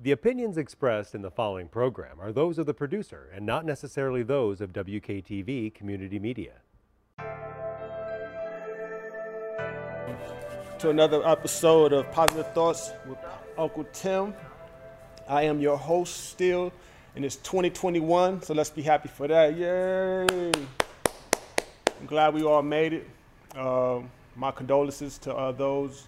The opinions expressed in the following program are those of the producer and not necessarily those of WKTV Community Media. To another episode of Positive Thoughts with Uncle Tim. I am your host still, and it's 2021, so let's be happy for that. Yay! I'm glad we all made it. Uh, my condolences to uh, those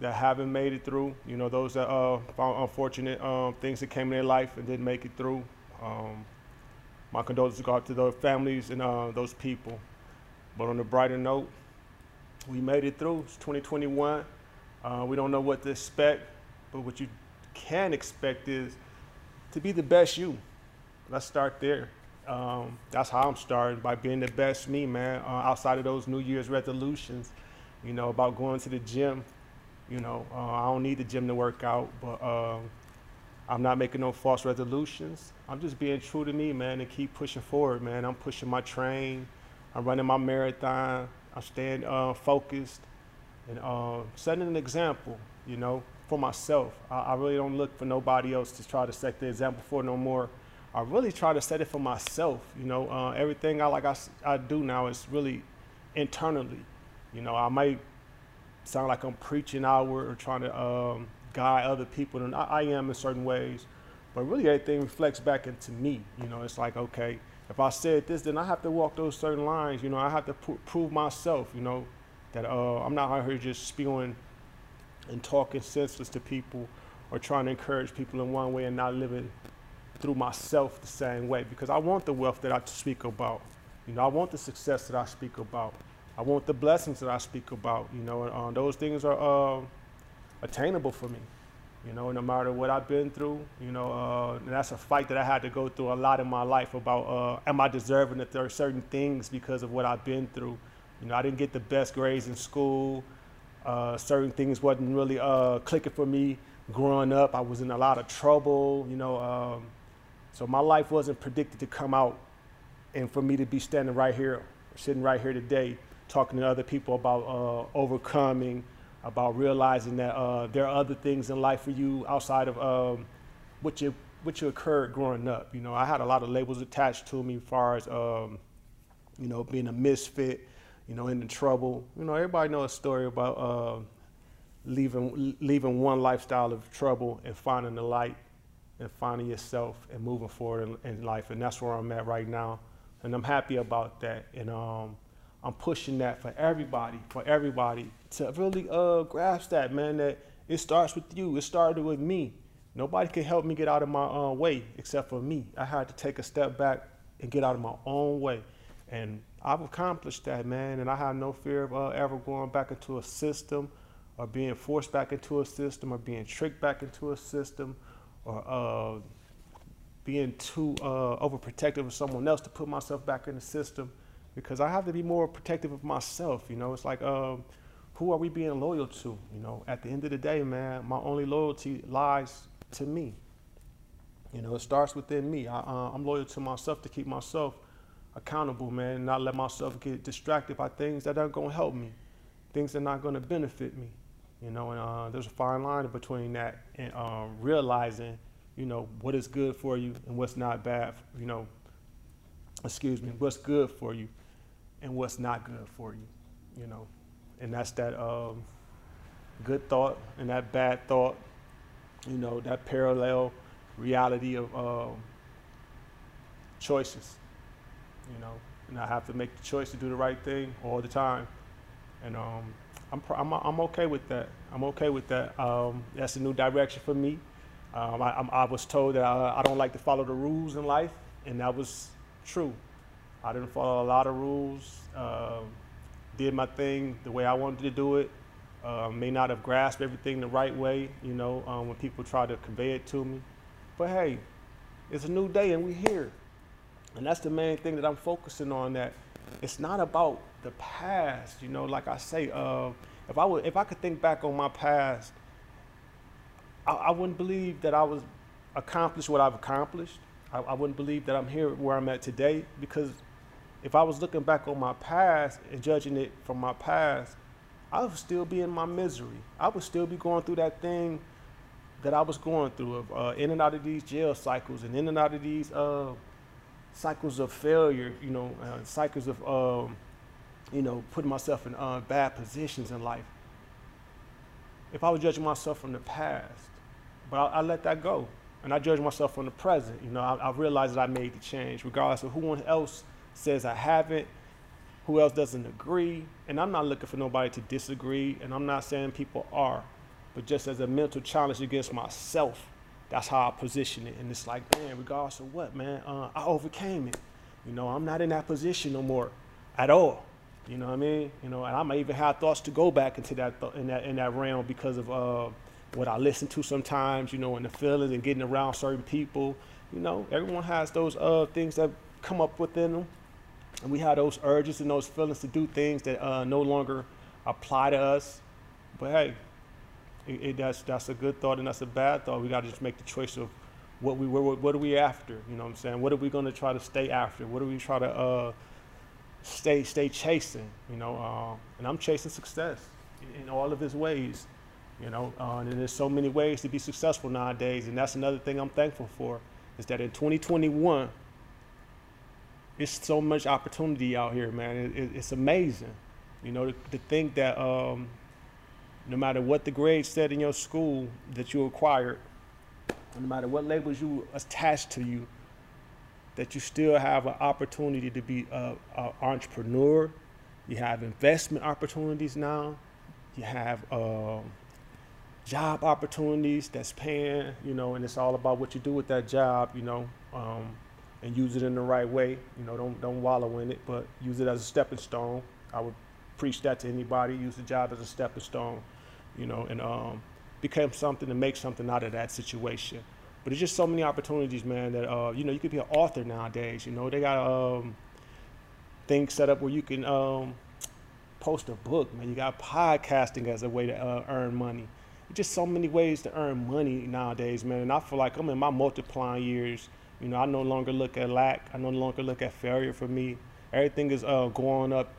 that haven't made it through. You know, those that uh, found unfortunate um, things that came in their life and didn't make it through. Um, my condolences go out to those families and uh, those people. But on a brighter note, we made it through. It's 2021. Uh, we don't know what to expect, but what you can expect is to be the best you. Let's start there. Um, that's how I'm starting by being the best me, man. Uh, outside of those New Year's resolutions, you know, about going to the gym. You know, uh, I don't need the gym to work out, but um, I'm not making no false resolutions. I'm just being true to me, man, and keep pushing forward, man. I'm pushing my train. I'm running my marathon. I'm staying uh, focused and uh, setting an example, you know, for myself. I, I, really don't look for nobody else to try to set the example for no more. I really try to set it for myself. You know, uh, everything I like I, I do now is really internally. You know, I might sound like I'm preaching outward or trying to um, guide other people, and I, I, am in certain ways. But really, everything reflects back into me. You know, it's like, okay, if I said this, then I have to walk those certain lines. You know, I have to pr- prove myself. You know, that uh, I'm not out here just spewing and talking senseless to people or trying to encourage people in one way and not living through myself the same way because I want the wealth that I speak about. You know, I want the success that I speak about. I want the blessings that I speak about. You know, and uh, those things are uh, attainable for me. You know, no matter what I've been through, you know, uh, and that's a fight that I had to go through a lot in my life about uh, am I deserving that there are certain things because of what I've been through. You know, I didn't get the best grades in school. Uh, certain things wasn't really uh, clicking for me growing up. I was in a lot of trouble. You know, um, so my life wasn't predicted to come out and for me to be standing right here, sitting right here today, talking to other people about uh, overcoming, about realizing that uh, there are other things in life for you outside of um, what you what you occurred growing up. You know, I had a lot of labels attached to me as far as um, you know being a misfit, you know, into trouble. You know, everybody knows a story about uh, leaving leaving one lifestyle of trouble and finding the light and finding yourself and moving forward in, in, life. And that's where I'm at right now. And I'm happy about that. And um, I'm pushing that for everybody, for everybody to really uh, grasp that, man, that it starts with you. It started with me. Nobody could help me get out of my own way except for me. I had to take a step back and get out of my own way. And I've accomplished that, man. And I have no fear of uh, ever going back into a system or being forced back into a system or being tricked back into a system or uh, being too uh, overprotective of someone else to put myself back in the system because I have to be more protective of myself. You know, it's like, um, who are we being loyal to? You know, at the end of the day, man, my only loyalty lies to me. You know, it starts within me. I, uh, I'm loyal to myself to keep myself accountable, man, and not let myself get distracted by things that aren't going to help me, things that are not going to benefit me. You know, and uh, there's a fine line between that and uh, realizing, you know, what is good for you and what's not bad. You know, excuse me, what's good for you and what's not good for you. You know, and that's that um, good thought and that bad thought. You know, that parallel reality of um, choices. You know, and I have to make the choice to do the right thing all the time. And um, I'm, I'm, I'm okay with that. I'm okay with that. Um, that's a new direction for me. Um, I, I, was told that I, I, don't like to follow the rules in life, and that was true. I didn't follow a lot of rules. Uh, did my thing the way I wanted to do it. Uh, may not have grasped everything the right way, you know, um, when people try to convey it to me. But hey, it's a new day and we're here. And that's the main thing that I'm focusing on. That it's not about the past. You know, like I say, uh, if I would, if I could think back on my past, I, I wouldn't believe that I was accomplished what I've accomplished. I, I wouldn't believe that I'm here where I'm at today because if I was looking back on my past and judging it from my past, I would still be in my misery. I would still be going through that thing that I was going through, of uh, in and out of these jail cycles, and in and out of these uh, cycles of failure, you know, uh, cycles of, um, you know, putting myself in uh, bad positions in life. If I was judging myself from the past, but I, I let that go, and I judge myself from the present, you know, I, I realized that I made the change, regardless of who else says I haven't, who else doesn't agree, and I'm not looking for nobody to disagree, and I'm not saying people are, but just as a mental challenge against myself that's how I position it. And it's like, man, regardless of what, man, uh, I overcame it. You know, I'm not in that position no more at all. You know what I mean? You know, and I might even have thoughts to go back into that th- in that in that realm because of uh, what I listen to sometimes. You know, and the feelings and getting around certain people. You know, everyone has those uh, things that come up within them, and we have those urges and those feelings to do things that uh, no longer apply to us. But hey, it, it, that's that's a good thought and that's a bad thought. We got to just make the choice of what we what, what are we after. You know what I'm saying? What are we going to try to stay after? What are we try to uh, stay stay chasing? You know, uh, and I'm chasing success in, in all of its ways. You know, uh, and there's so many ways to be successful nowadays, and that's another thing I'm thankful for is that in 2021, it's so much opportunity out here, man. It, it, it's amazing. You know, to, to think that um, no matter what the grade said in your school that you acquired, no matter what labels you attached to you, that you still have an opportunity to be an entrepreneur. You have investment opportunities now. You have um, job opportunities that's paying, you know, and it's all about what you do with that job, you know, um, and use it in the right way. You know, don't don't wallow in it, but use it as a stepping stone. I would preach that to anybody. Use the job as a stepping stone, you know, and um, become something to make something out of that situation. But there's just so many opportunities, man. That uh, you know, you could be an author nowadays. You know, they got um, things set up where you can um, post a book, man. You got podcasting as a way to uh, earn money. just so many ways to earn money nowadays, man. And I feel like I'm in my multiplying years. You know, I no longer look at lack. I no longer look at failure for me. Everything is uh, going up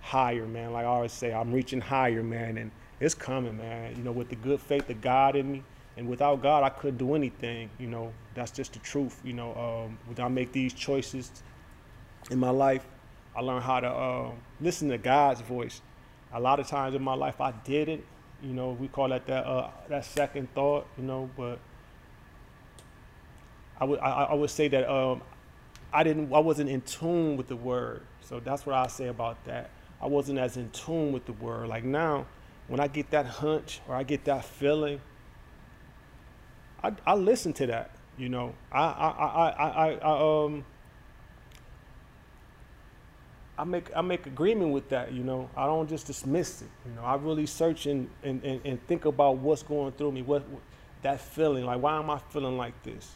higher, man. Like I always say, I'm reaching higher, man, and it's coming, man. You know, with the good faith of God in me, and without God, I couldn't do anything. You know, that's just the truth. You know, um, when I make these choices in my life, I learned how to uh, listen to God's voice. A lot of times in my life, I didn't. You know, we call that that uh, that second thought. You know, but I would I, I would say that um, I didn't I wasn't in tune with the word. So that's what I say about that. I wasn't as in tune with the word. Like now, when I get that hunch or I get that feeling, I, I listen to that. You know, I I, I, I, I, um I make I make agreement with that. You know, I don't just dismiss it. You know, I really search and and, and, and think about what's going through me. What, what that feeling like? Why am I feeling like this?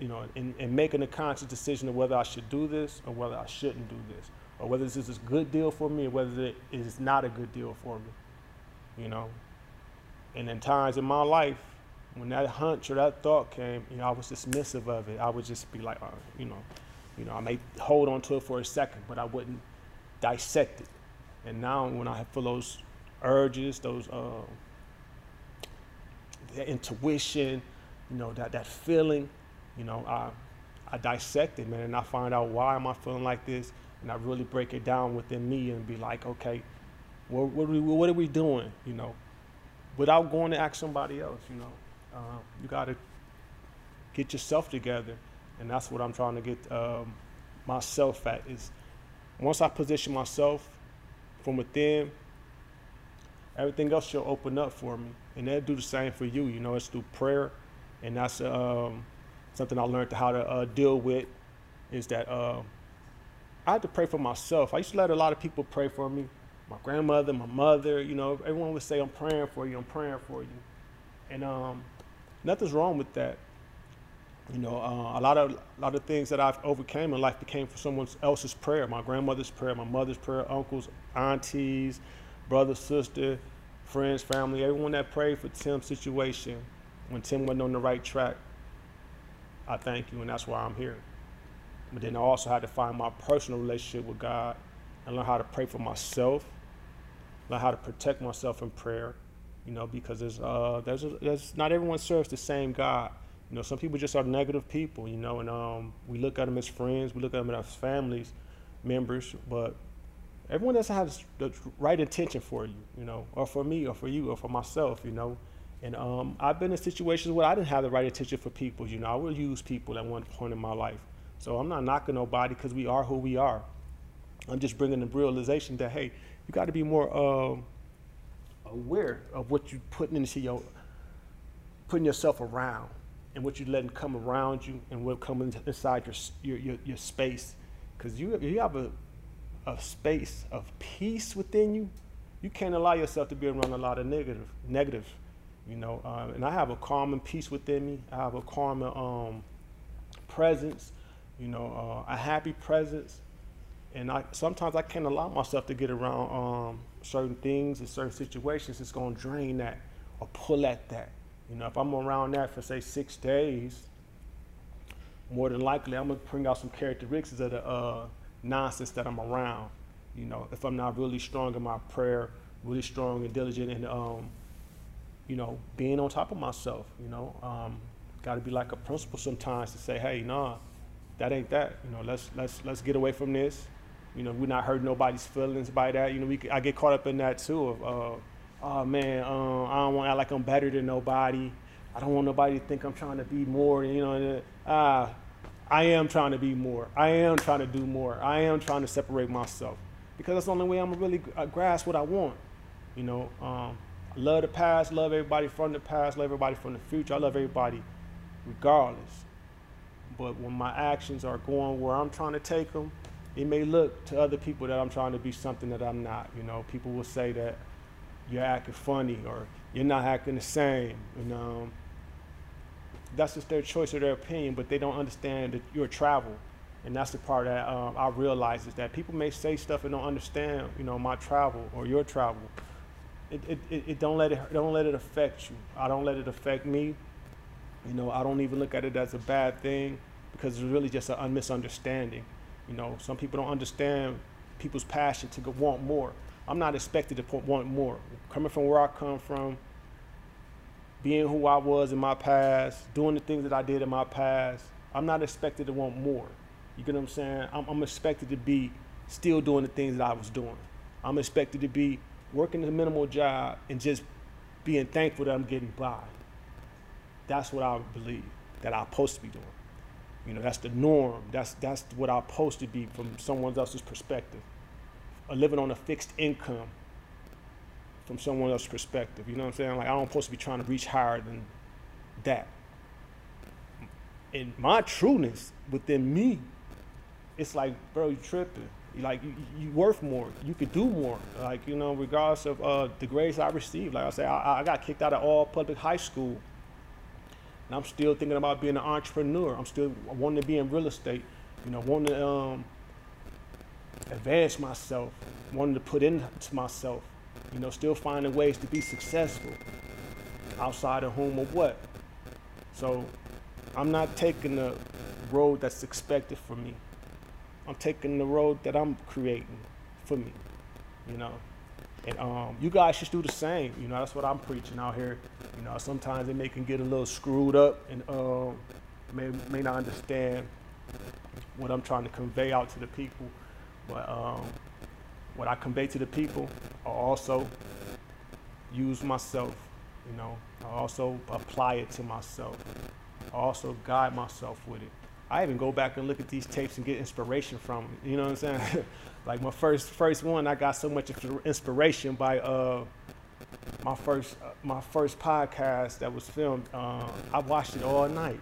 You know, and, and making a conscious decision of whether I should do this or whether I shouldn't do this or whether this is a good deal for me or whether it is not a good deal for me. You know? And in times in my life, when that hunch or that thought came, you know, I was dismissive of it. I would just be like, oh, you know, you know, I may hold on to it for a second, but I wouldn't dissect it. And now when I feel those urges, those uh, intuition, you know, that, that feeling, you know, I, I dissect it, man, and I find out why am I feeling like this and I really break it down within me and be like, okay, what, what, are, we, what are we doing, you know, without going to ask somebody else, you know. Uh, you got to get yourself together, and that's what I'm trying to get um, myself at. Is once I position myself from within, everything else should open up for me, and they'll do the same for you. You know, it's through prayer, and that's um, something I learned how to uh, deal with. Is that uh, I had to pray for myself. I used to let a lot of people pray for me. My grandmother, my mother, you know, everyone would say, I'm praying for you, I'm praying for you. And um, nothing's wrong with that. You know, uh, a lot of a lot of things that I've overcame in life became for someone else's prayer. My grandmother's prayer, my mother's prayer, uncles, aunties, brother, sister, friends, family, everyone that prayed for Tim's situation when Tim wasn't on the right track. I thank you, and that's why I'm here. But then I also had to find my personal relationship with God and learn how to pray for myself, learn how to protect myself in prayer, You know, because there's uh, there's there's not everyone serves the same God. You know, some people just are negative people. You know, and um, we look at them as friends, we look at them as families members, but everyone doesn't have the right intention for you. You know, or for me, or for you, or for myself. You know. And um, I've been in situations where I didn't have the right intention for people. You know, I would use people at one point in my life. So I'm not knocking nobody because we are who we are. I'm just bringing the realization that hey, you got to be more uh, aware of what you're putting into your, putting yourself around, and what you're letting come around you, and what comes inside your your your, your space, because you you have a a space of peace within you. You can't allow yourself to be around a lot of negative negative, you know. Uh, and I have a calm and peace within me. I have a calm and um, presence, you know, uh, a happy presence and I sometimes I can't allow myself to get around um, certain things and certain situations. It's gonna drain that or pull at that. You know, if I'm around that for say six days, more than likely I'm gonna bring out some characteristics of the uh, nonsense that I'm around. You know, if I'm not really strong in my prayer, really strong and diligent and um, you know, being on top of myself. You know, um, got to be like a principal sometimes to say, hey, nah, that ain't that. You know, let's let's let's get away from this. You know, we're not hurting nobody's feelings by that. You know, we I get caught up in that too. Of, uh, oh man, um, I don't want to act like I'm better than nobody. I don't want nobody to think I'm trying to be more. You know, ah, uh, I am trying to be more. I am trying to do more. I am trying to separate myself because that's the only way I'm really uh, grasp what I want. You know, um, love the past, love everybody from the past, love everybody from the future. I love everybody regardless. But when my actions are going where I'm trying to take them, it may look to other people that I'm trying to be something that I'm not. You know, people will say that you're acting funny or you're not acting the same. You know, that's just their choice or their opinion, but they don't understand that your travel. And that's the part that um, I realize is that people may say stuff and don't understand, you know, my travel or your travel. It, it, it, it don't let it don't let it affect you. I don't let it affect me. You know, I don't even look at it as a bad thing because it's really just a misunderstanding. You know, some people don't understand people's passion to want more. I'm not expected to want more. Coming from where I come from, being who I was in my past, doing the things that I did in my past, I'm not expected to want more. You get what I'm saying? I'm, I'm expected to be still doing the things that I was doing. I'm expected to be working a minimal job and just being thankful that I'm getting by. That's what I believe that I'm supposed to be doing. You know, that's the norm. That's that's what I'm supposed to be from someone else's perspective. Living on a fixed income from someone else's perspective. You know what I'm saying? Like I don't supposed to be trying to reach higher than that. And my trueness within me, it's like, bro, you tripping. Like you, you worth more. You could do more. Like you know, regardless of uh, the grades I received. Like I said, I, I got kicked out of all public high school and I'm still thinking about being an entrepreneur. I'm still wanting to be in real estate, you know, wanting to um, advance myself, wanting to put into myself, you know, still finding ways to be successful outside of home or what. So I'm not taking the road that's expected for me. I'm taking the road that I'm creating for me, you know. And um, you guys should do the same. You know, that's what I'm preaching out here. You know, sometimes they may can get a little screwed up and um, may may not understand what I'm trying to convey out to the people. But um, what I convey to the people, I also use myself. You know, I also apply it to myself. I also guide myself with it. I even go back and look at these tapes and get inspiration from them. You know what I'm saying? like my first first one, I got so much inspiration by uh, my first uh, my first podcast that was filmed. Uh, I watched it all night,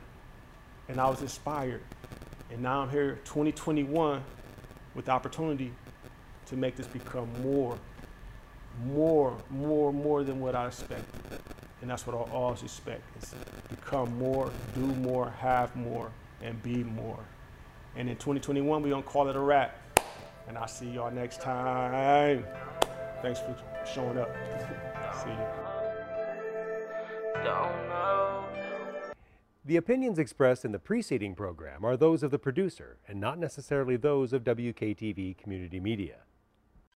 and I was inspired. And now I'm here, 2021, with the opportunity to make this become more, more, more, more than what I expected. And that's what I always expect: is become more, do more, have more and be more. And in 2021, we're going to call it a wrap. And I'll see y'all next time. Thanks for showing up. see you. The opinions expressed in the preceding program are those of the producer and not necessarily those of WKTV Community Media.